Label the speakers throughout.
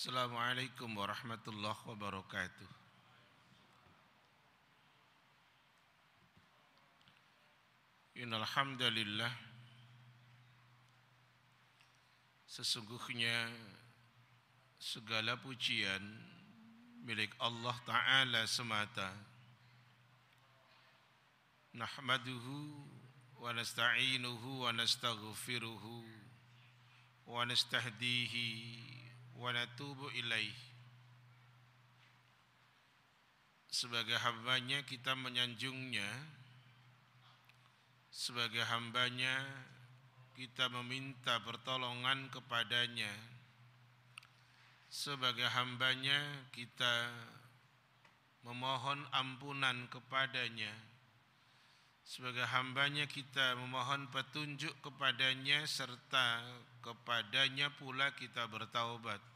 Speaker 1: Assalamualaikum warahmatullahi wabarakatuh. Innal hamdalillah sesungguhnya segala pujian milik Allah taala semata. Nahmaduhu wa nasta'inuhu wa nastaghfiruhu wa nastahdihi wa natubu ilaih. Sebagai hambanya kita menyanjungnya sebagai hambanya kita meminta pertolongan kepadanya sebagai hambanya kita memohon ampunan kepadanya sebagai hambanya kita memohon petunjuk kepadanya serta kepadanya pula kita bertaubat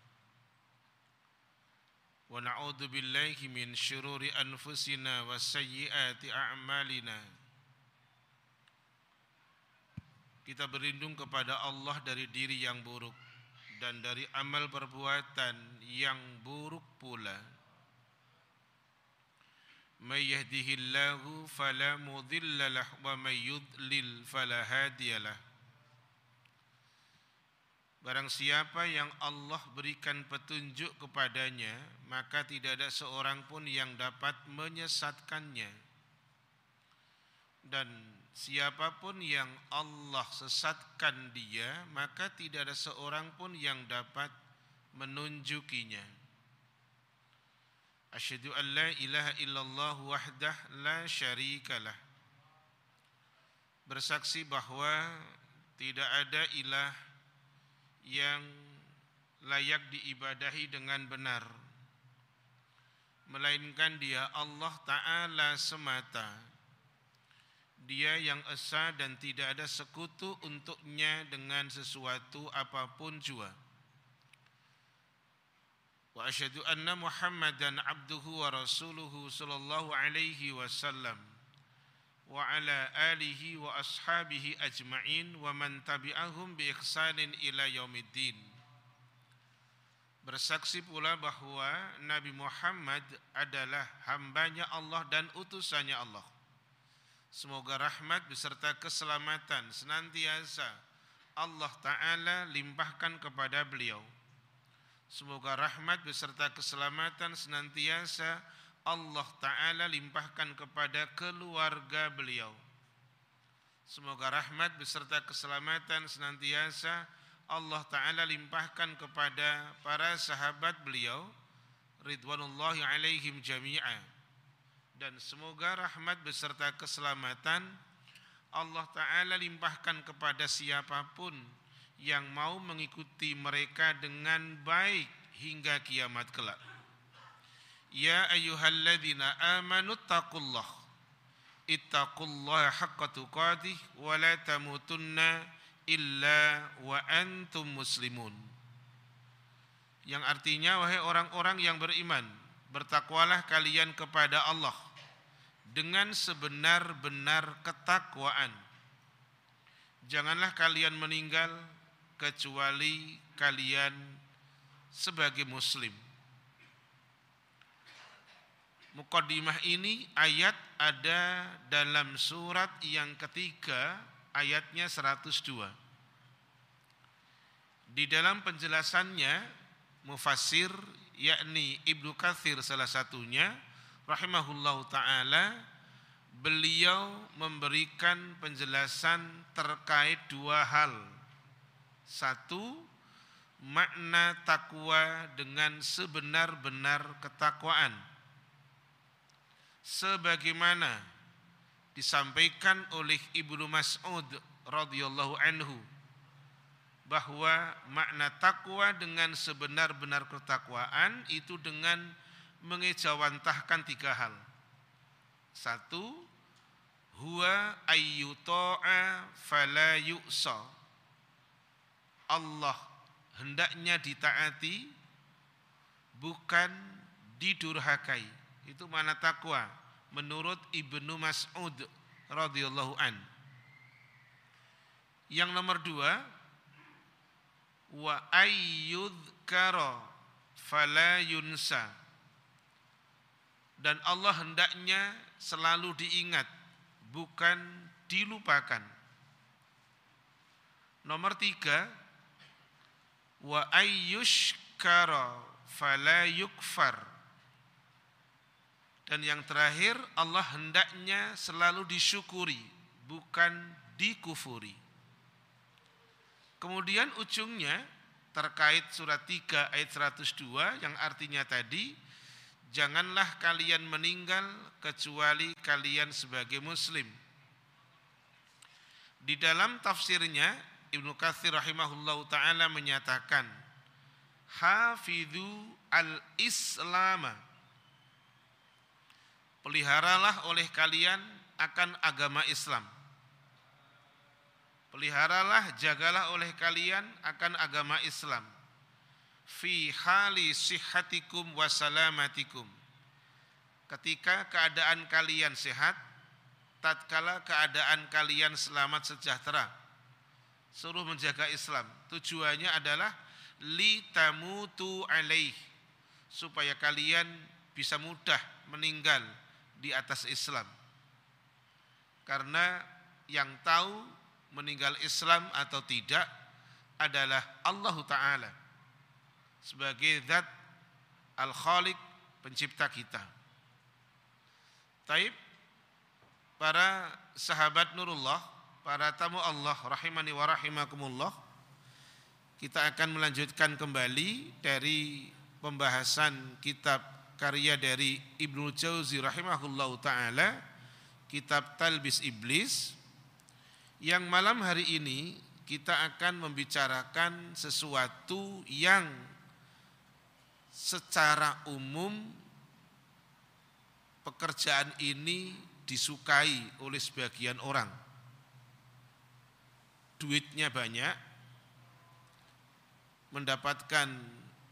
Speaker 1: wa na'udzu billahi min syururi anfusina wa sayyiati a'malina kita berlindung kepada Allah dari diri yang buruk dan dari amal perbuatan yang buruk pula من يهده الله فلا مضل له ومن يضلل فلا هادي له Barang siapa yang Allah berikan petunjuk kepadanya, maka tidak ada seorang pun yang dapat menyesatkannya. Dan siapa pun yang Allah sesatkan dia, maka tidak ada seorang pun yang dapat menunjukinya. Asyhadu an la ilaha illallah wahdah la syarikalah. Bersaksi bahwa tidak ada ilah yang layak diibadahi dengan benar. Melainkan dia Allah taala semata. Dia yang esa dan tidak ada sekutu untuknya dengan sesuatu apa pun jua. Wa asyhadu anna muhammadan abduhu wa rasuluhu sallallahu alaihi wasallam wa ala alihi wa ashabihi ajma'in wa man tabi'ahum bi ihsanin ila yaumiddin Bersaksi pula bahwa Nabi Muhammad adalah hambanya Allah dan utusannya Allah. Semoga rahmat beserta keselamatan senantiasa Allah Ta'ala limpahkan kepada beliau. Semoga rahmat beserta keselamatan senantiasa Allah Ta'ala limpahkan kepada keluarga beliau. Semoga rahmat beserta keselamatan senantiasa Allah Ta'ala limpahkan kepada para sahabat beliau Ridwanullahi alaihim jami'a Dan semoga rahmat beserta keselamatan Allah Ta'ala limpahkan kepada siapa pun Yang mau mengikuti mereka dengan baik hingga kiamat kelak Ya ayyuhalladzina amanu taqullah Ittaqullaha haqqa tuqatih Wa la tamutunna illa wa antum muslimun. Yang artinya wahai orang-orang yang beriman Bertakwalah kalian kepada Allah Dengan sebenar-benar ketakwaan. Janganlah kalian meninggal Kecuali kalian sebagai muslim Mukaddimah ini ayat ada dalam surat yang ketiga ayatnya 102. Di dalam penjelasannya mufassir yakni Ibnu Katsir salah satunya rahimahullahu taala beliau memberikan penjelasan terkait dua hal. Satu, makna takwa dengan sebenar-benar ketakwaan sebagaimana disampaikan oleh Ibnu Mas'ud radhiyallahu anhu bahwa makna takwa dengan sebenar-benar ketakwaan itu dengan mengejawantahkan tiga hal. Satu, huwa ayyuta'a fala yu'sa. Allah hendaknya ditaati bukan didurhakai. Itu mana takwa? Menurut Ibnu Mas'ud radhiyallahu an. Yang nomor dua wa ayyudhkara fala yunsa. Dan Allah hendaknya selalu diingat bukan dilupakan. Nomor tiga wa ayyushkara fala yukfar dan yang terakhir Allah hendaknya selalu disyukuri bukan dikufuri kemudian ujungnya terkait surat 3 ayat 102 yang artinya tadi janganlah kalian meninggal kecuali kalian sebagai muslim. Di dalam tafsirnya Ibnu Katsir rahimahullahu taala menyatakan hafidhu al-islama peliharalah oleh kalian akan agama Islam Peliharalah, jagalah oleh kalian akan agama Islam. Fi hali sihatikum wasalamatikum. Ketika keadaan kalian sehat, tatkala keadaan kalian selamat sejahtera. Suruh menjaga Islam. Tujuannya adalah li tamutu alaih supaya kalian bisa mudah meninggal di atas Islam. Karena yang tahu meninggal Islam atau tidak adalah Allah Ta'ala sebagai zat Al-Khaliq pencipta kita. Taib para sahabat Nurullah, para tamu Allah rahimani wa rahimakumullah, kita akan melanjutkan kembali dari pembahasan kitab karya dari Ibnu Jauzi rahimahullahu taala, kitab Talbis Iblis yang malam hari ini kita akan membicarakan sesuatu yang secara umum pekerjaan ini disukai oleh sebagian orang. Duitnya banyak, mendapatkan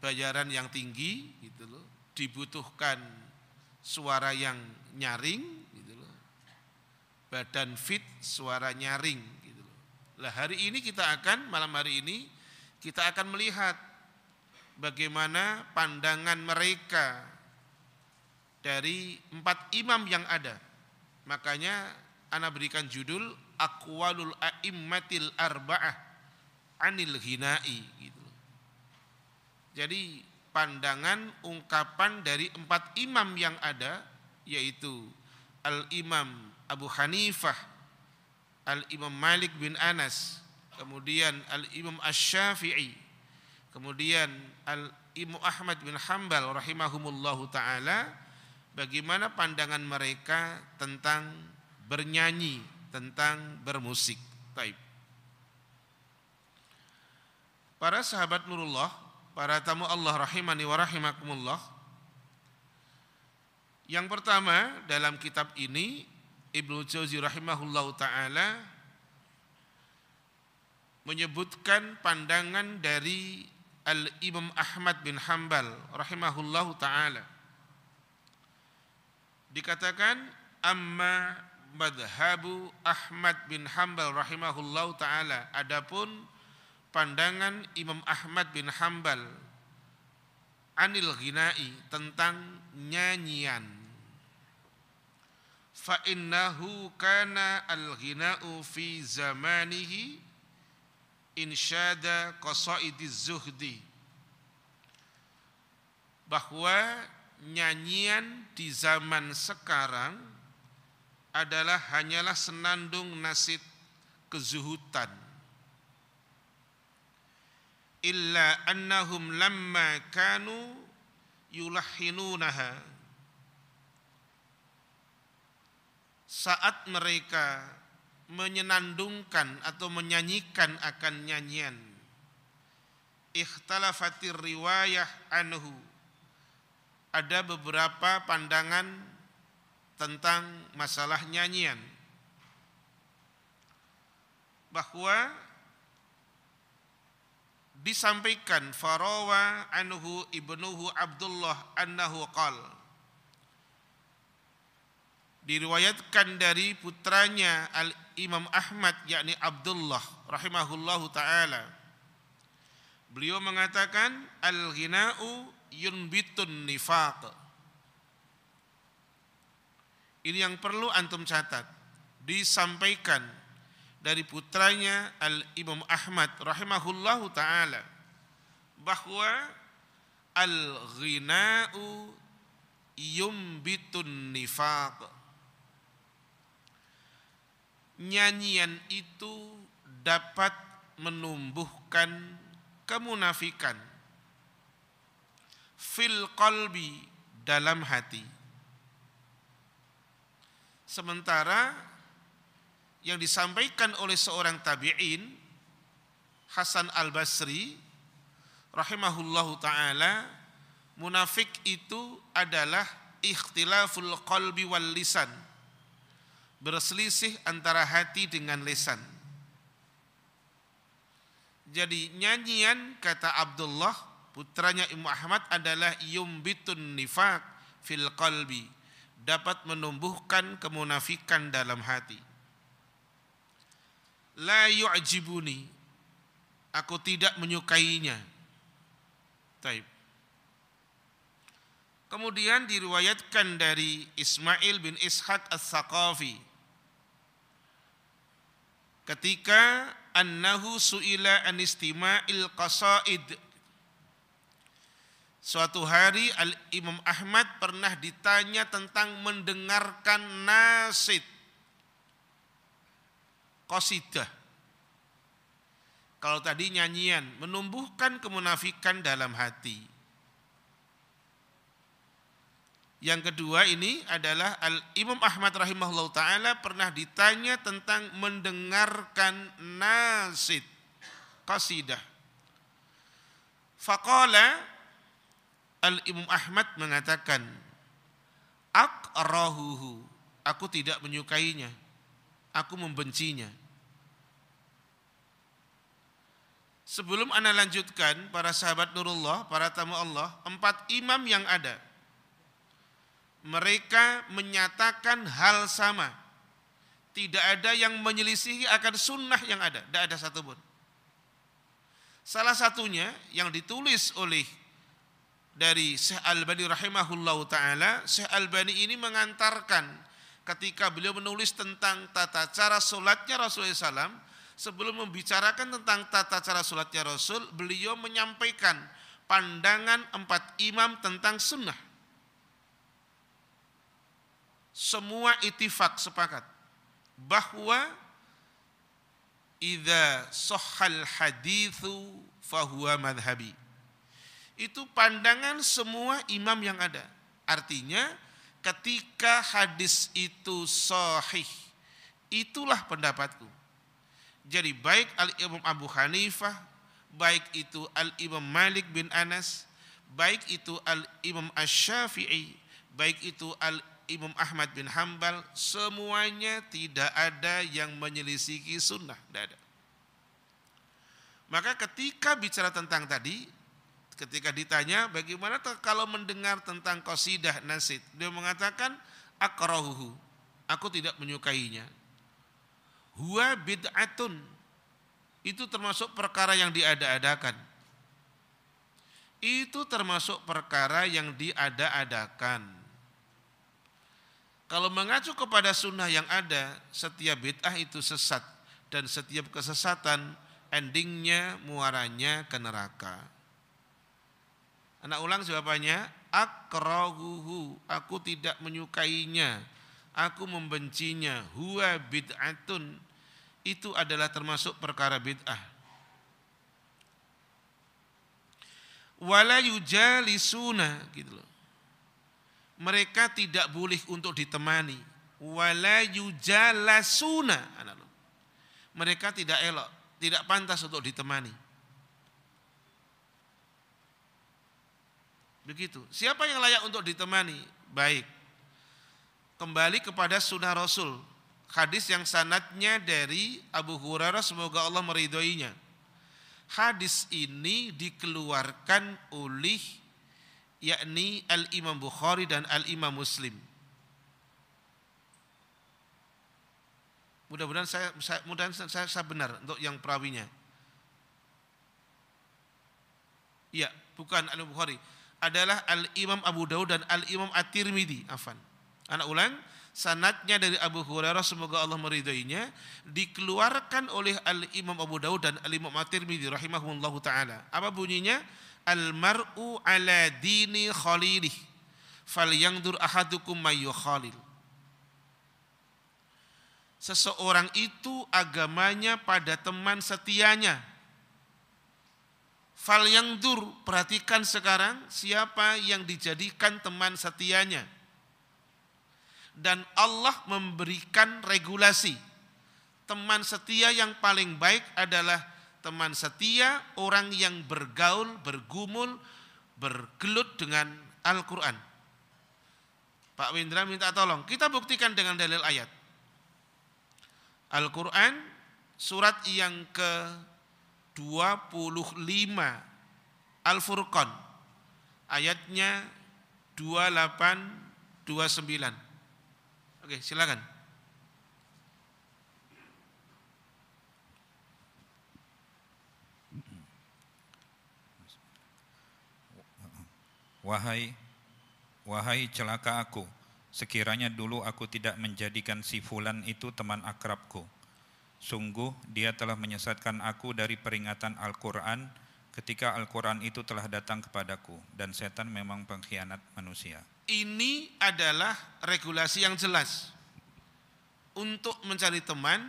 Speaker 1: bayaran yang tinggi gitu loh, dibutuhkan suara yang nyaring badan fit, suara nyaring gitu Lah hari ini kita akan malam hari ini kita akan melihat bagaimana pandangan mereka dari empat imam yang ada. Makanya ana berikan judul Aqwalul A'immatil Arba'ah Anil Hinai gitu. Jadi pandangan ungkapan dari empat imam yang ada yaitu Al-Imam Abu Hanifah, Al-Imam Malik bin Anas, kemudian Al-Imam Ash-Syafi'i, kemudian Al-Imam Ahmad bin Hambal rahimahumullahu taala bagaimana pandangan mereka tentang bernyanyi, tentang bermusik. Taib. Para sahabat Nurullah, para tamu Allah rahimani wa rahimakumullah. Yang pertama dalam kitab ini Ibnu Jauzi rahimahullahu taala menyebutkan pandangan dari Al-Imam Ahmad bin Hambal rahimahullahu taala. Dikatakan amma madhabu Ahmad bin Hambal rahimahullahu taala adapun pandangan Imam Ahmad bin Hambal anil ghinai tentang nyanyian. Fa innahu kana al-ghina'u fi zamanihi insyada qasaidiz zuhdi. Bahwa nyanyian di zaman sekarang adalah hanyalah senandung nasib kezuhutan illa annahum lamma kanu yulahinunaha. Saat mereka menyenandungkan atau menyanyikan akan nyanyian. Ikhtalafatir riwayah anhu. Ada beberapa pandangan tentang masalah nyanyian. Bahwa disampaikan farawa anhu ibnuhu Abdullah annahu qala diriwayatkan dari putranya Al Imam Ahmad yakni Abdullah rahimahullahu taala beliau mengatakan al ghina'u yunbitun nifaq. Ini yang perlu antum catat. Disampaikan dari putranya Al-Imam Ahmad rahimahullahu taala bahwa al-ghina'u yumbitun nifaq. Nyanyian itu dapat menumbuhkan kemunafikan fil qalbi dalam hati. Sementara yang disampaikan oleh seorang tabi'in Hasan Al-Basri rahimahullahu taala munafik itu adalah ikhtilaful qalbi wal lisan. Berselisih antara hati dengan lisan. Jadi nyanyian kata Abdullah putranya Imam Ahmad adalah yumbitun nifak fil qalbi. Dapat menumbuhkan kemunafikan dalam hati. La yu'jibuni aku tidak menyukainya. Taib. Kemudian diriwayatkan dari Ismail bin Ishaq As-Saqafi ketika annahu suila an istima'il qasaid Suatu hari Al Imam Ahmad pernah ditanya tentang mendengarkan nasid qasidah. Kalau tadi nyanyian menumbuhkan kemunafikan dalam hati. Yang kedua ini adalah Al Imam Ahmad rahimahullah taala pernah ditanya tentang mendengarkan nasid qasidah. Faqala Al Imam Ahmad mengatakan aku tidak menyukainya aku membencinya Sebelum anda lanjutkan para sahabat Nurullah, para tamu Allah, empat imam yang ada mereka menyatakan hal sama. Tidak ada yang menyelisihi akan sunnah yang ada. Tidak ada satupun. Salah satunya yang ditulis oleh dari Syekh Al-Bani rahimahullah ta'ala, Syekh Al-Bani ini mengantarkan ketika beliau menulis tentang tata cara solatnya Rasulullah SAW, sebelum membicarakan tentang tata cara solatnya Rasul, beliau menyampaikan pandangan empat imam tentang sunnah semua itifak sepakat bahwa idza sahhal hadithu fahuwa madhabi. Itu pandangan semua imam yang ada. Artinya ketika hadis itu sahih, itulah pendapatku. Jadi baik Al-Imam Abu Hanifah, baik itu Al-Imam Malik bin Anas, baik itu Al-Imam Asy-Syafi'i, baik itu Al Imam Ahmad bin Hambal semuanya tidak ada yang menyelisihi sunnah, tidak ada. Maka ketika bicara tentang tadi, ketika ditanya bagaimana kalau mendengar tentang qasidah nasid, dia mengatakan akrahuhu, aku tidak menyukainya. Huwa bid'atun, itu termasuk perkara yang diada-adakan. Itu termasuk perkara yang diada-adakan kalau mengacu kepada sunnah yang ada, setiap bid'ah itu sesat dan setiap kesesatan endingnya muaranya ke neraka. Anak ulang jawabannya, akrahuhu, aku tidak menyukainya, aku membencinya, huwa bid'atun, itu adalah termasuk perkara bid'ah. Wala yujalisuna gitu loh. Mereka tidak boleh untuk ditemani. Wala yujalasuna mereka tidak elok tidak pantas untuk ditemani begitu siapa yang layak untuk ditemani baik kembali kepada sunnah rasul hadis yang sanatnya dari Abu Hurairah semoga Allah meridhoinya hadis ini dikeluarkan oleh yakni Al-Imam Bukhari dan Al-Imam Muslim. Mudah-mudahan saya, saya mudah saya, saya benar untuk yang perawinya. Iya, bukan Al Bukhari. Adalah Al-Imam Abu Daud dan Al-Imam At-Tirmidzi. Afan. Anak ulang, sanatnya dari Abu Hurairah semoga Allah meridainya dikeluarkan oleh Al-Imam Abu Daud dan Al-Imam At-Tirmidzi rahimahumullahu taala. Apa bunyinya? Al-mar'u ala dini khalilih falyandur ahadukum mayu khalil. Seseorang itu agamanya pada teman setianya. Fal yang dur, perhatikan sekarang siapa yang dijadikan teman setianya. Dan Allah memberikan regulasi. Teman setia yang paling baik adalah teman setia orang yang bergaul, bergumul, bergelut dengan Al-Quran. Pak Windra minta tolong, kita buktikan dengan dalil ayat. Al-Quran surat yang ke-25 Al-Furqan ayatnya 28 29. Oke, silakan.
Speaker 2: Wahai wahai celaka aku sekiranya dulu aku tidak menjadikan si fulan itu teman akrabku sungguh dia telah menyesatkan aku dari peringatan Al-Qur'an ketika Al-Qur'an itu telah datang kepadaku dan setan memang pengkhianat manusia.
Speaker 1: Ini adalah regulasi yang jelas. Untuk mencari teman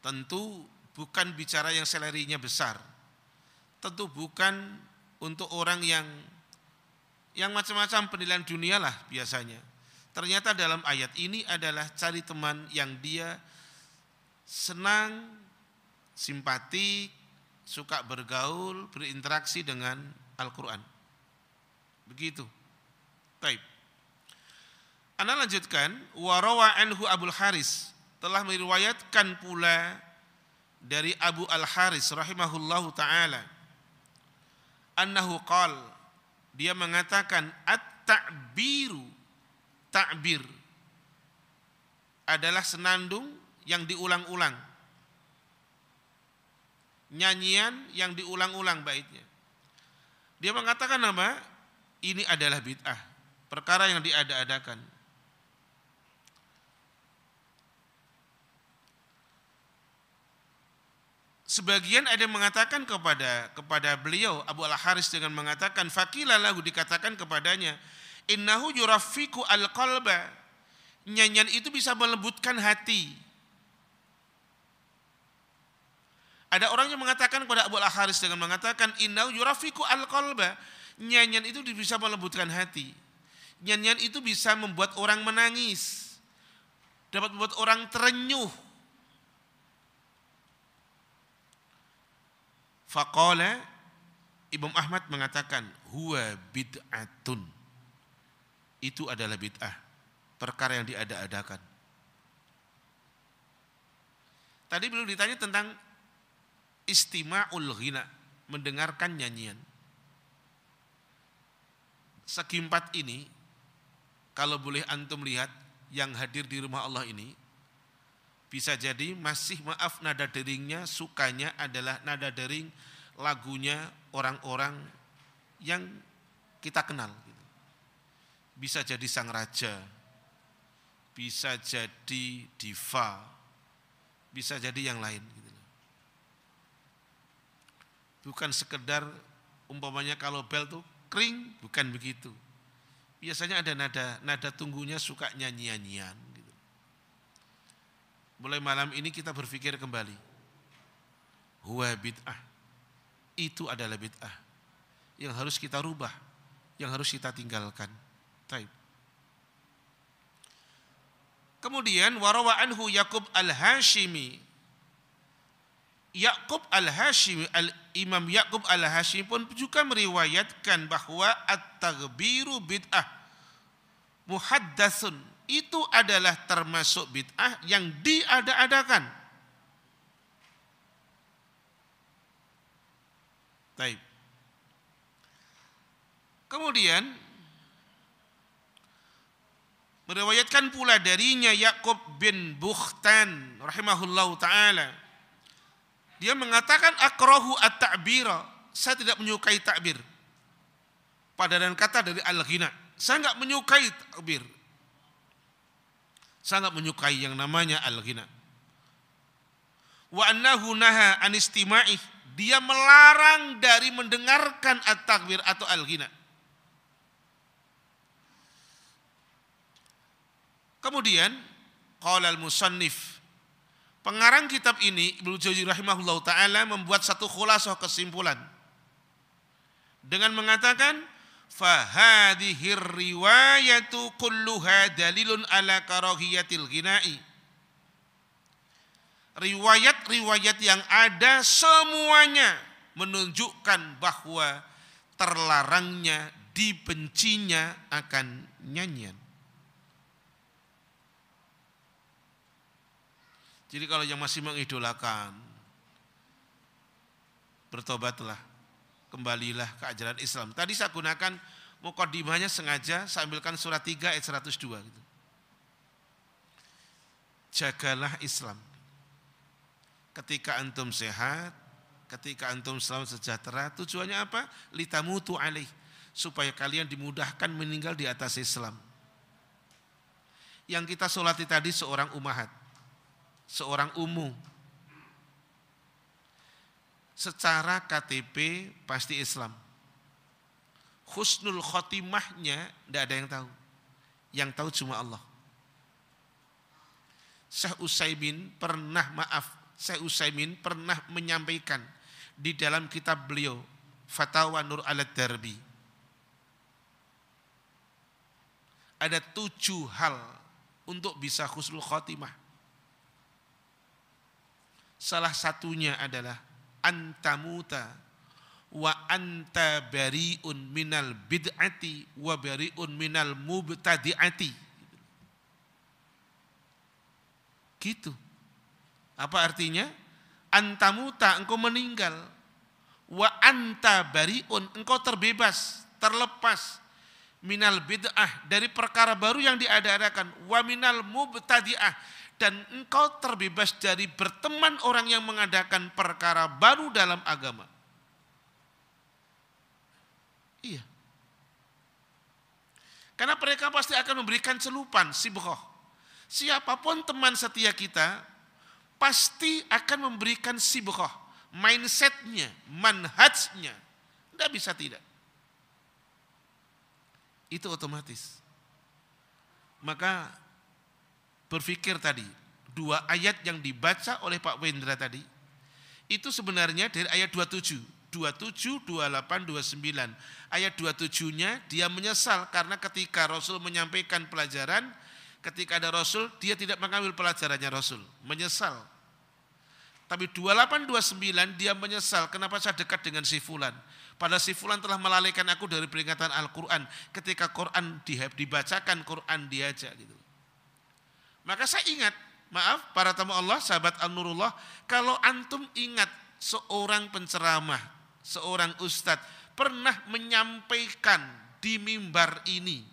Speaker 1: tentu bukan bicara yang selerinya besar. Tentu bukan untuk orang yang yang macam-macam penilaian dunia lah biasanya. Ternyata dalam ayat ini adalah cari teman yang dia senang, simpatik, suka bergaul, berinteraksi dengan Al-Quran. Begitu. Taib. Anda lanjutkan, warawa anhu Abul Haris telah meriwayatkan pula dari Abu Al Haris rahimahullahu taala annahu qala dia mengatakan at-ta'biru ta'bir adalah senandung yang diulang-ulang. Nyanyian yang diulang-ulang baitnya. Dia mengatakan apa ini adalah bid'ah perkara yang diada-adakan. Sebagian ada yang mengatakan kepada kepada beliau Abu Al Haris dengan mengatakan fakila lahu dikatakan kepadanya innahu yurafiku al qalba nyanyian itu bisa melembutkan hati. Ada orang yang mengatakan kepada Abu Al Haris dengan mengatakan innahu yurafiku al qalba nyanyian itu bisa melembutkan hati. Nyanyian itu bisa membuat orang menangis. Dapat membuat orang terenyuh Faqala Imam Ahmad mengatakan huwa bid'atun. Itu adalah bid'ah. Perkara yang diada-adakan. Tadi belum ditanya tentang istima'ul ghina, mendengarkan nyanyian. Sekimpat ini, kalau boleh antum lihat yang hadir di rumah Allah ini, bisa jadi masih maaf nada deringnya sukanya adalah nada dering lagunya orang-orang yang kita kenal. Gitu. Bisa jadi sang raja, bisa jadi diva, bisa jadi yang lain. Gitu. Bukan sekedar umpamanya kalau bel tuh kering, bukan begitu. Biasanya ada nada nada tunggunya suka nyanyi-nyanyian mulai malam ini kita berpikir kembali. Huwa bid'ah. Itu adalah bid'ah. Yang harus kita rubah. Yang harus kita tinggalkan. Taib. Kemudian warawa anhu Yakub al-Hashimi. Yakub al-Hashimi, al-Imam Yakub al-Hashimi pun juga meriwayatkan bahwa at-taghbiru bid'ah muhaddatsun itu adalah termasuk bid'ah yang diada-adakan. Baik. Kemudian meriwayatkan pula darinya Yakub bin Bukhtan rahimahullahu taala. Dia mengatakan akrahu at-ta'bira. Saya tidak menyukai takbir. Padanan kata dari al-ghina. Saya nggak menyukai takbir. Saya nggak menyukai yang namanya al-ghina. Wa annahu naha anistima'ih. Dia melarang dari mendengarkan at-takbir atau al-ghina. Kemudian qala al-musannif Pengarang kitab ini Ibnu Jauzi rahimahullah taala membuat satu khulasah kesimpulan. Dengan mengatakan fahadhihir riwayatu kulluha dalilun ala karahiyatil ghina'i riwayat-riwayat yang ada semuanya menunjukkan bahwa terlarangnya dibencinya akan nyanyian Jadi kalau yang masih mengidolakan, bertobatlah, kembalilah ke ajaran Islam. Tadi saya gunakan mukodimahnya sengaja saya ambilkan surat 3 ayat 102 gitu. Jagalah Islam. Ketika antum sehat, ketika antum selamat sejahtera, tujuannya apa? Litamutu alaih. Supaya kalian dimudahkan meninggal di atas Islam. Yang kita solati tadi seorang umahat seorang umum. Secara KTP pasti Islam. Husnul khotimahnya tidak ada yang tahu. Yang tahu cuma Allah. Syekh Usaimin pernah maaf, Syekh Usaimin pernah menyampaikan di dalam kitab beliau Fatawa Nur al Darbi. Ada tujuh hal untuk bisa husnul khotimah. Salah satunya adalah antamuta wa anta bariun minal bid'ati wa bariun minal mubtadi'ati. Gitu. Apa artinya? Antamuta engkau meninggal wa anta bariun engkau terbebas, terlepas minal bid'ah dari perkara baru yang diadakan wa minal mubtadi'ah dan engkau terbebas dari berteman orang yang mengadakan perkara baru dalam agama. Iya. Karena mereka pasti akan memberikan celupan, sibhoh. Siapa pun teman setia kita, pasti akan memberikan sibhoh. Mindsetnya, manhajnya. Tidak bisa tidak. Itu otomatis. Maka berpikir tadi, dua ayat yang dibaca oleh Pak Wendra tadi, itu sebenarnya dari ayat 27, 27, 28, 29. Ayat 27-nya dia menyesal karena ketika Rasul menyampaikan pelajaran, ketika ada Rasul, dia tidak mengambil pelajarannya Rasul, menyesal. Tapi 28, 29 dia menyesal kenapa saya dekat dengan si Fulan. Pada si Fulan telah melalaikan aku dari peringatan Al-Quran. Ketika Quran dibacakan, Quran diajak gitu. Maka saya ingat, maaf para tamu Allah, sahabat An-Nurullah, kalau antum ingat seorang penceramah, seorang ustadz pernah menyampaikan di mimbar ini.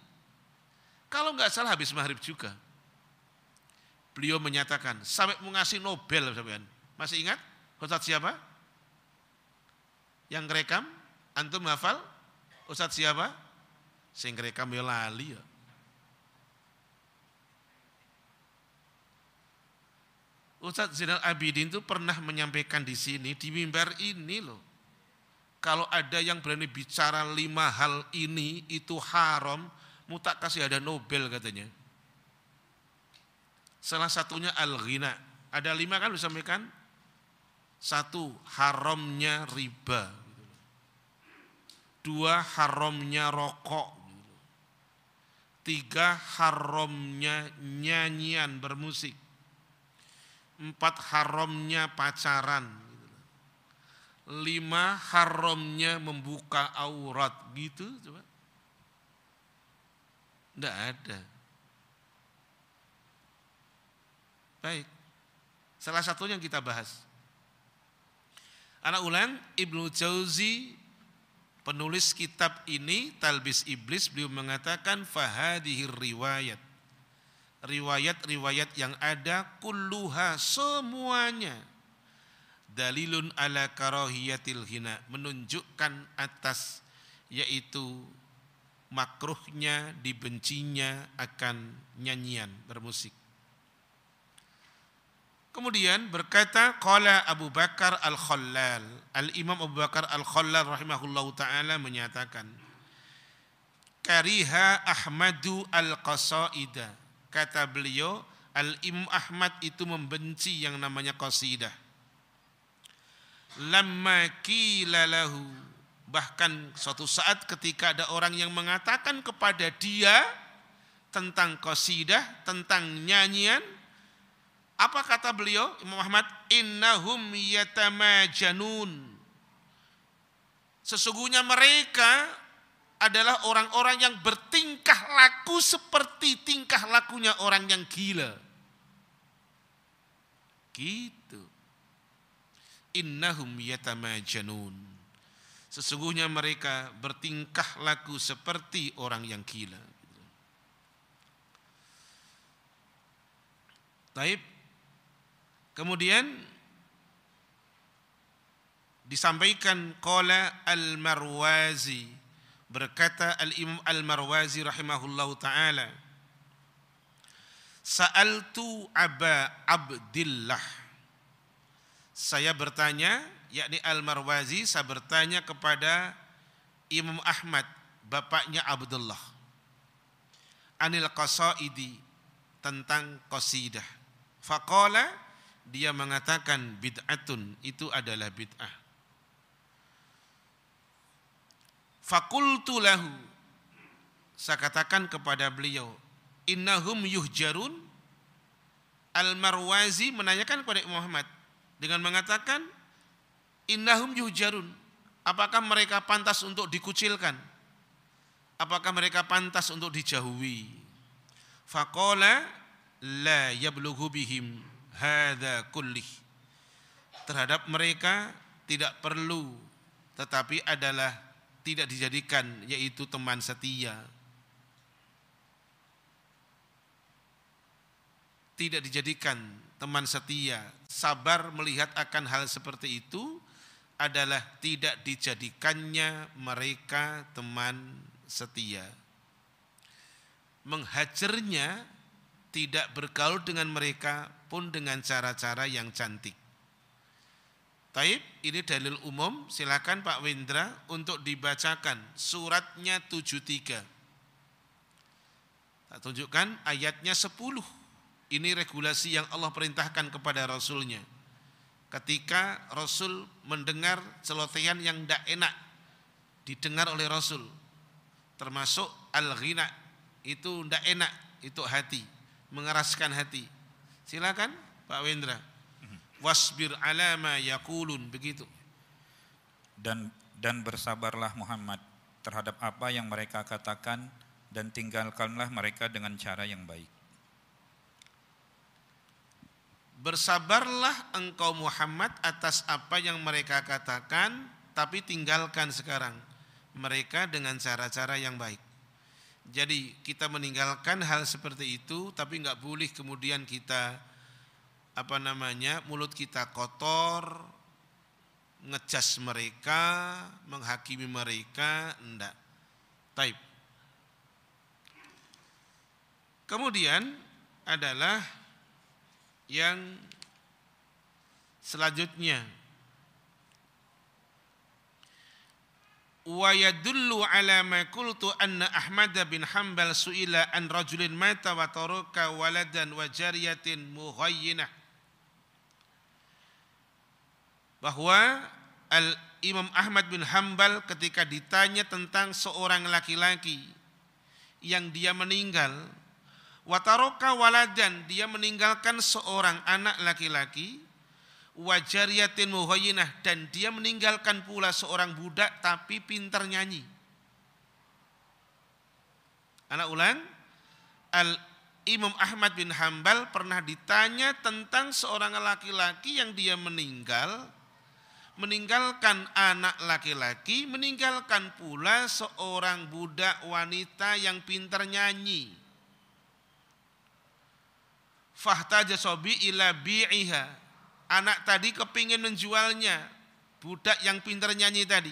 Speaker 1: Kalau nggak salah habis maghrib juga. Beliau menyatakan sampai mengasih Nobel sampean. Masih ingat? Ustadz siapa? Yang rekam? Antum hafal? Ustadz siapa? Sing rekam ya lali ya. Ustadz Zainal Abidin itu pernah menyampaikan di sini, di mimbar ini loh. Kalau ada yang berani bicara lima hal ini, itu haram, mutak kasih ada Nobel katanya. Salah satunya al-ghina. Ada lima kan disampaikan? Satu, haramnya riba. Dua, haramnya rokok. Tiga, haramnya nyanyian bermusik empat haramnya pacaran, lima haramnya membuka aurat, gitu coba. Tidak ada. Baik, salah satunya yang kita bahas. Anak ulang Ibnu Jauzi penulis kitab ini Talbis Iblis beliau mengatakan fahadihir riwayat riwayat-riwayat yang ada kulluha semuanya dalilun ala karahiyatil hina menunjukkan atas yaitu makruhnya dibencinya akan nyanyian bermusik. Kemudian berkata qala Abu Bakar Al-Khallal. Al-Imam Abu Bakar Al-Khallal rahimahullahu taala menyatakan Kariha Ahmadu Al-Qasaida. Kata beliau, Al-Imam Ahmad itu membenci yang namanya qasidah. Lamma qila lahu bahkan suatu saat ketika ada orang yang mengatakan kepada dia tentang qasidah, tentang nyanyian, apa kata beliau Imam Ahmad? Innahum yatamajanun. Sesungguhnya mereka adalah orang-orang yang bertingkah laku seperti tingkah lakunya orang yang gila. Gitu. Innahum yatamajanun. Sesungguhnya mereka bertingkah laku seperti orang yang gila. Taib Kemudian disampaikan qala al-Marwazi berkata al-Imam al-Marwazi rahimahullahu taala Sa'altu Aba Abdillah Saya bertanya yakni Al-Marwazi saya bertanya kepada Imam Ahmad bapaknya Abdullah Anil Qasaidi tentang qasidah Faqala dia mengatakan bid'atun itu adalah bid'ah. Fakultu lahu. Saya katakan kepada beliau innahum yuhjarun? Al-Marwazi menanyakan kepada Muhammad dengan mengatakan innahum yuhjarun? Apakah mereka pantas untuk dikucilkan? Apakah mereka pantas untuk dijauhi? Faqala la yablughu bihim hadza kullih. Terhadap mereka tidak perlu tetapi adalah tidak dijadikan yaitu teman setia. Tidak dijadikan teman setia. Sabar melihat akan hal seperti itu adalah tidak dijadikannya mereka teman setia. Menghajarnya tidak bergaul dengan mereka pun dengan cara-cara yang cantik. Taib, ini dalil umum, silakan Pak Wendra untuk dibacakan suratnya 73. Tak tunjukkan ayatnya 10. Ini regulasi yang Allah perintahkan kepada Rasulnya. Ketika Rasul mendengar celotehan yang tidak enak didengar oleh Rasul. Termasuk al-ghina, itu tidak enak, itu hati, mengeraskan hati Silakan Pak Wendra. Wasbir ala ma yakulun begitu.
Speaker 2: Dan dan bersabarlah Muhammad terhadap apa yang mereka katakan dan tinggalkanlah mereka dengan cara yang baik.
Speaker 1: Bersabarlah engkau Muhammad atas apa yang mereka katakan tapi tinggalkan sekarang mereka dengan cara-cara yang baik. Jadi kita meninggalkan hal seperti itu tapi nggak boleh kemudian kita apa namanya mulut kita kotor ngejas mereka menghakimi mereka enggak. Taib. Kemudian adalah yang selanjutnya. Wa yadullu ala ma qultu anna Ahmad bin Hanbal suila an rajulin mata wa taraka waladan wa jariyatin mughayyinah bahwa Al Imam Ahmad bin Hanbal ketika ditanya tentang seorang laki-laki yang dia meninggal wataroka waladan dia meninggalkan seorang anak laki-laki wajariyatin muhayyinah dan dia meninggalkan pula seorang budak tapi pintar nyanyi. Anak ulang, Al Imam Ahmad bin Hambal pernah ditanya tentang seorang laki-laki yang dia meninggal, meninggalkan anak laki-laki, meninggalkan pula seorang budak wanita yang pintar nyanyi. Fahtaja sobi ila bi'iha Anak tadi kepingin menjualnya, budak yang pintar nyanyi tadi.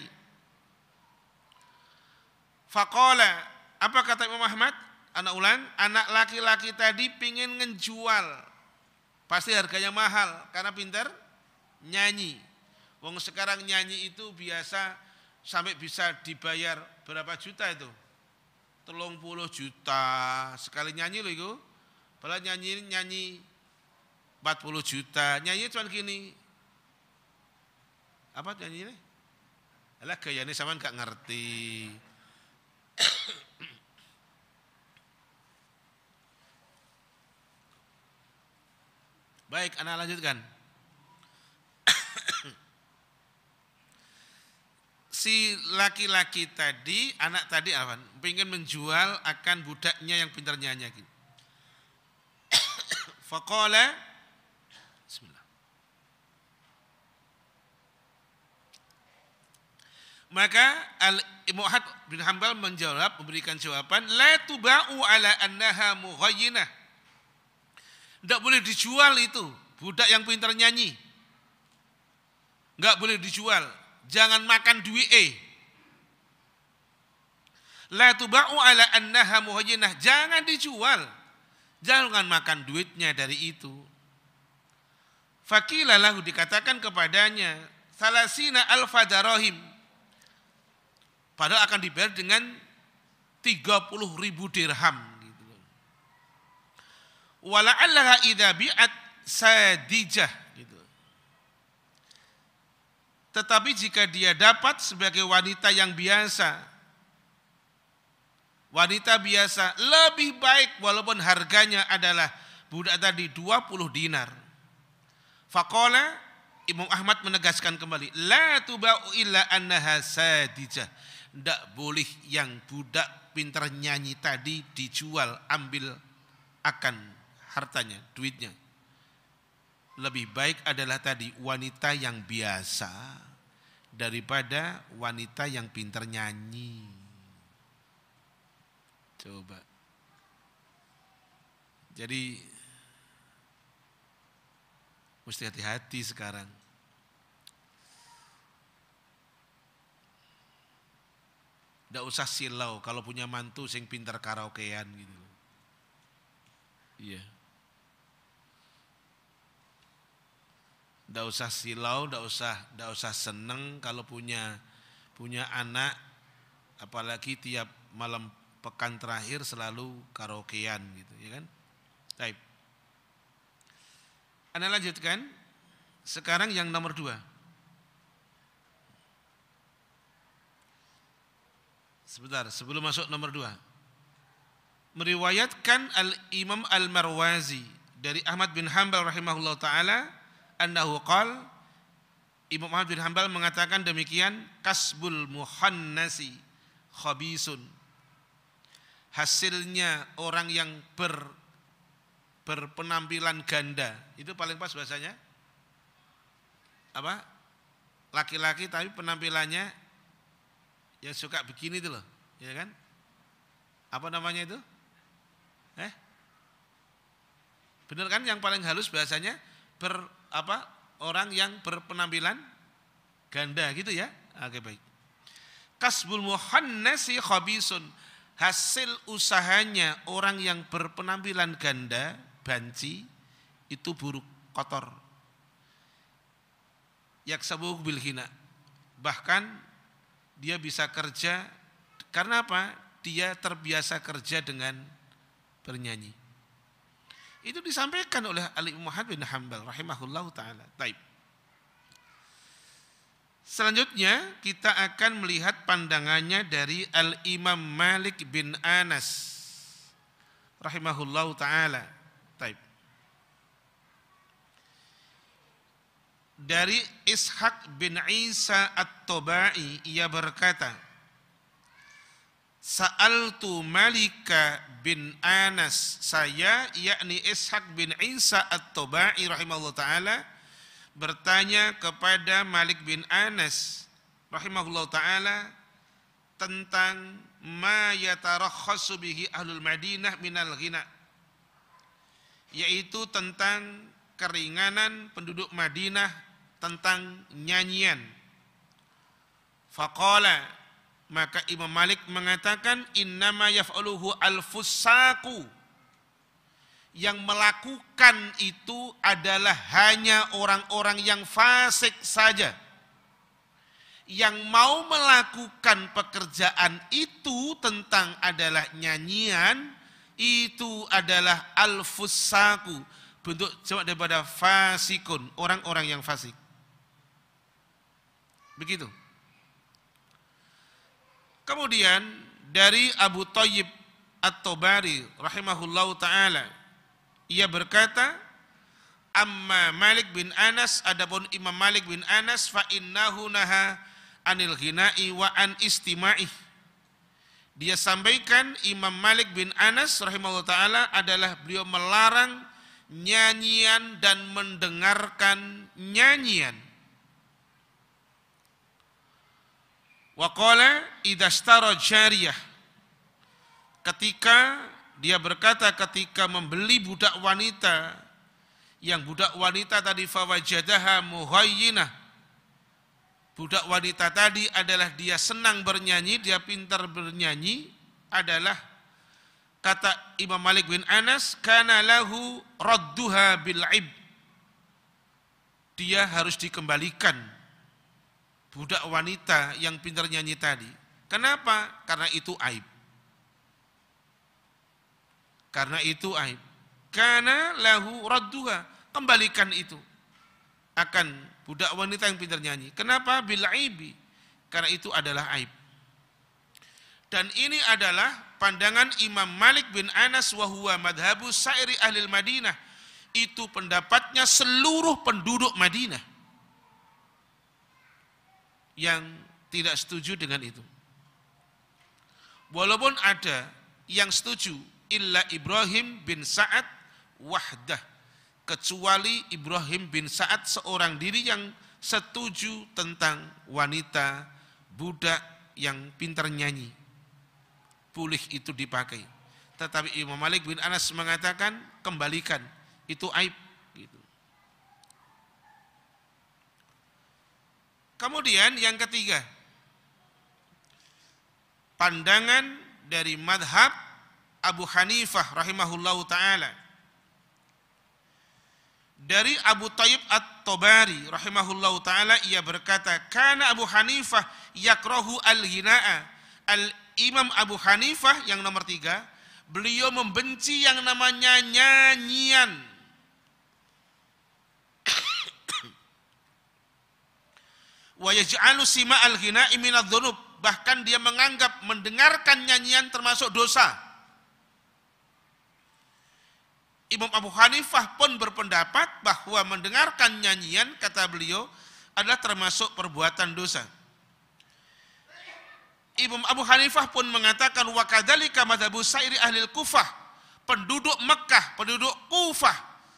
Speaker 1: Fakola apa kata Imam Ahmad? Anak ulang, anak laki-laki tadi pingin ngejual. Pasti harganya mahal karena pinter nyanyi. Wong sekarang nyanyi itu biasa sampai bisa dibayar berapa juta itu? Telung puluh juta sekali nyanyi loh itu. Padahal nyanyi nyanyi 40 juta. Nyanyi cuma gini. Apa nyanyi ini? Alah ini sama nggak ngerti. Baik, anak lanjutkan. Si laki-laki tadi, anak tadi apa? Pengen menjual akan budaknya yang pintar nyanyi. Faqala Bismillah. Maka Al Imam bin Hambal menjawab memberikan jawaban la tuba'u ala annaha mughayyinah tidak boleh dijual itu. Budak yang pintar nyanyi. Enggak boleh dijual. Jangan makan duit eh. La tuba'u ala annaha muhajinah. Jangan dijual. Jangan makan duitnya dari itu. Fakila lahu dikatakan kepadanya. Salasina alfa darahim. Padahal akan dibayar dengan 30 ribu dirham wala'allaha idza bi'at sadijah gitu. Tetapi jika dia dapat sebagai wanita yang biasa wanita biasa lebih baik walaupun harganya adalah budak tadi 20 dinar. Faqala Imam Ahmad menegaskan kembali, la tuba'u illa annaha sadijah. Tidak boleh yang budak pintar nyanyi tadi dijual, ambil akan hartanya, duitnya. Lebih baik adalah tadi wanita yang biasa daripada wanita yang pintar nyanyi. Coba. Jadi mesti hati-hati sekarang. Tidak usah silau kalau punya mantu sing pintar karaokean gitu. Iya. Tidak usah silau, tidak usah, tidak usah seneng kalau punya punya anak, apalagi tiap malam pekan terakhir selalu karaokean gitu, ya kan? Baik. Anda lanjutkan. Sekarang yang nomor dua. Sebentar, sebelum masuk nomor dua. Meriwayatkan Al-Imam Al-Marwazi dari Ahmad bin Hanbal rahimahullah ta'ala annahu qal Imam Ahmad bin Hanbal mengatakan demikian kasbul muhannasi khabisun. Hasilnya orang yang ber berpenampilan ganda. Itu paling pas bahasanya. Apa? Laki-laki tapi penampilannya yang suka begini itu loh ya kan? Apa namanya itu? Eh? Benar kan yang paling halus bahasanya? Ber apa orang yang berpenampilan ganda gitu ya. Oke baik. Kasbul muhannasi khabisun. Hasil usahanya orang yang berpenampilan ganda, banci, itu buruk, kotor. Yaksabu bil hina. Bahkan dia bisa kerja karena apa? Dia terbiasa kerja dengan bernyanyi. Itu disampaikan oleh Ali Muhammad bin Hanbal rahimahullah taala. Taib. Selanjutnya kita akan melihat pandangannya dari Al-Imam Malik bin Anas rahimahullah taala. Taib. Dari Ishaq bin Isa At-Tobai ia berkata, Sa'altu Malika bin Anas. Saya yakni Ishaq bin Isa At-Tobai rahimahullah taala bertanya kepada Malik bin Anas rahimahullah taala tentang ma yatarakhasu bihi ahlul Madinah minal ghina yaitu tentang keringanan penduduk Madinah tentang nyanyian. Faqala Maka Imam Malik mengatakan innama yaf'aluhu al-fusaku. Yang melakukan itu adalah hanya orang-orang yang fasik saja. Yang mau melakukan pekerjaan itu tentang adalah nyanyian, itu adalah al-fusaku. Bentuk jawab daripada fasikun, orang-orang yang fasik. Begitu. Kemudian dari Abu Tayyib At-Tabari rahimahullahu taala ia berkata amma Malik bin Anas adapun Imam Malik bin Anas fa innahu naha anil ghina'i wa an istima'i dia sampaikan Imam Malik bin Anas rahimahullah taala adalah beliau melarang nyanyian dan mendengarkan nyanyian Waqala idastara jariyah. Ketika dia berkata ketika membeli budak wanita yang budak wanita tadi fawajadaha muhayyinah. Budak wanita tadi adalah dia senang bernyanyi, dia pintar bernyanyi adalah kata Imam Malik bin Anas kana lahu radduha bil Dia harus dikembalikan budak wanita yang pintar nyanyi tadi. Kenapa? Karena itu aib. Karena itu aib. Karena lahu radduha. Kembalikan itu. Akan budak wanita yang pintar nyanyi. Kenapa? Bila aibi. Karena itu adalah aib. Dan ini adalah pandangan Imam Malik bin Anas wahuwa madhabu sairi ahli Madinah. Itu pendapatnya seluruh penduduk Madinah yang tidak setuju dengan itu. Walaupun ada yang setuju illa Ibrahim bin Sa'ad wahdah kecuali Ibrahim bin Sa'ad seorang diri yang setuju tentang wanita budak yang pintar nyanyi. Pulih itu dipakai. Tetapi Imam Malik bin Anas mengatakan kembalikan itu aib Kemudian yang ketiga, pandangan dari madhab Abu Hanifah rahimahullahu taala. Dari Abu Tayyib At-Tabari rahimahullahu taala ia berkata, "Kana Abu Hanifah yakrahu al-ghina'a." Al-Imam Abu Hanifah yang nomor tiga, beliau membenci yang namanya nyanyian wa yaj'alu al ghina'i minadh-dhunub bahkan dia menganggap mendengarkan nyanyian termasuk dosa. Imam Abu Hanifah pun berpendapat bahwa mendengarkan nyanyian kata beliau adalah termasuk perbuatan dosa. Imam Abu Hanifah pun mengatakan wa kadzalika madhabu sairi ahli Kufah. Penduduk Mekah penduduk Kufah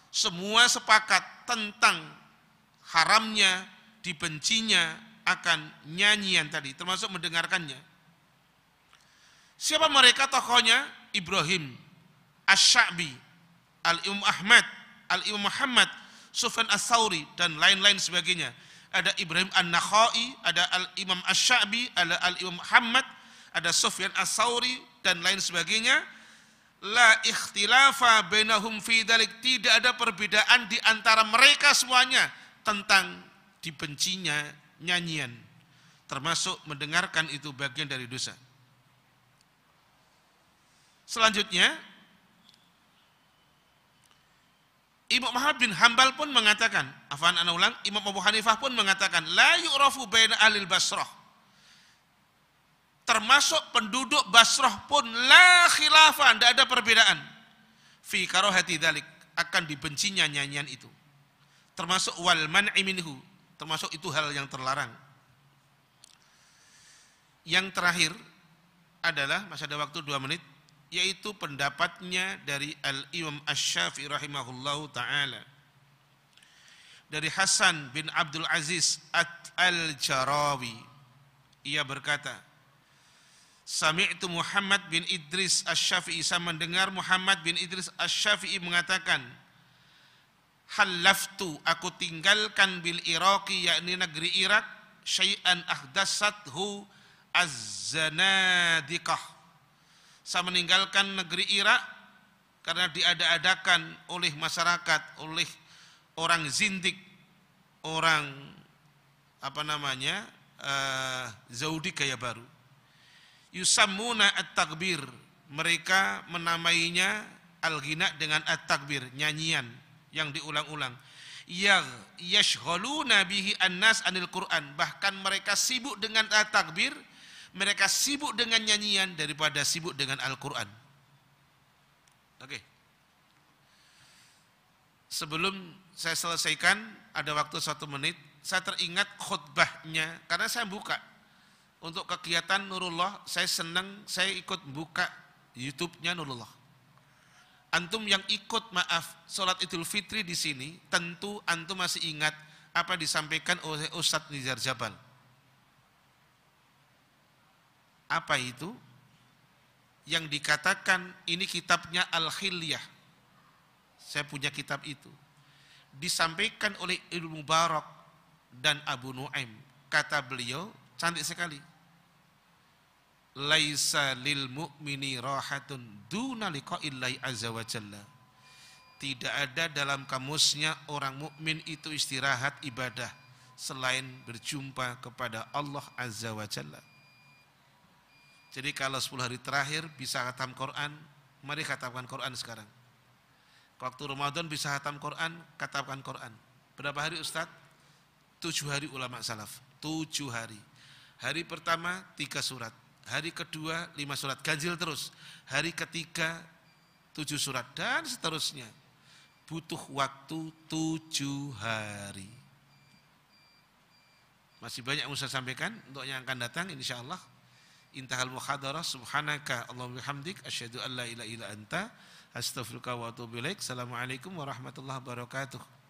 Speaker 1: semua sepakat tentang haramnya dibencinya akan nyanyian tadi, termasuk mendengarkannya. Siapa mereka tokohnya? Ibrahim, Ash-Sha'bi, Al-Imam Ahmad, Al-Imam Muhammad, Sufyan As-Sauri, dan lain-lain sebagainya. Ada Ibrahim An-Nakhai, ada Al-Imam Ash-Sha'bi, ada Al-Imam Muhammad, ada Sufyan As-Sauri, dan lain sebagainya. La ikhtilafa bainahum fi dalik. Tidak ada perbedaan di antara mereka semuanya tentang dibencinya nyanyian termasuk mendengarkan itu bagian dari dosa. Selanjutnya Imam Ahmad bin Hambal pun mengatakan afan ana ulang Imam Abu Hanifah pun mengatakan la yu'rafu baina alil basrah. Termasuk penduduk Basrah pun la khilafah tidak ada perbedaan. Fi karohati dalik akan dibencinya nyanyian itu. Termasuk wal man'i minhu Termasuk itu hal yang terlarang. Yang terakhir adalah masih ada waktu dua menit yaitu pendapatnya dari Al-Imam Asy-Syafi'i rahimahullahu taala. Dari Hasan bin Abdul Aziz Al-Jarawi ia berkata Sami'tu Muhammad bin Idris Asy-Syafi'i saya mendengar Muhammad bin Idris Asy-Syafi'i mengatakan halaftu aku tinggalkan bil Iraqi yakni negeri Irak syai'an ahdasathu az-zanadiqah. Saya meninggalkan negeri Irak karena diada-adakan oleh masyarakat, oleh orang zindik, orang apa namanya uh, Zaudi gaya baru. Yusammuna at-takbir. Mereka menamainya al-ghina dengan at-takbir, nyanyian yang diulang-ulang. Yang yashghaluna bihi annas anil Quran. Bahkan mereka sibuk dengan at-takbir, mereka sibuk dengan nyanyian daripada sibuk dengan Al-Quran. Oke. Sebelum saya selesaikan, ada waktu satu menit, saya teringat khutbahnya, karena saya buka. Untuk kegiatan Nurullah, saya senang, saya ikut buka YouTube-nya Nurullah. Antum yang ikut maaf sholat idul fitri di sini, tentu antum masih ingat apa disampaikan oleh Ustadz Nizar Jabal. Apa itu? Yang dikatakan ini kitabnya Al-Khilyah. Saya punya kitab itu. Disampaikan oleh Ilmu Barak dan Abu Nuaim. Kata beliau, cantik sekali. Laisa lil mu'mini rahatun duna liqa'illahi azza wa jalla. Tidak ada dalam kamusnya orang mukmin itu istirahat ibadah selain berjumpa kepada Allah azza wa jalla. Jadi kalau 10 hari terakhir bisa khatam Quran, mari khatamkan Quran sekarang. Waktu Ramadan bisa khatam Quran, katakan Quran. Berapa hari Ustaz? Tujuh hari ulama salaf. Tujuh hari. Hari pertama tiga surat. Hari kedua lima surat. Ganjil terus. Hari ketiga tujuh surat. Dan seterusnya. Butuh waktu tujuh hari. Masih banyak yang saya sampaikan untuk yang akan datang insya Allah intahal muhadarah subhanaka Allahumma bihamdik asyhadu an la ilaha illa anta astaghfiruka wa atubu ilaik. Assalamualaikum warahmatullahi wabarakatuh.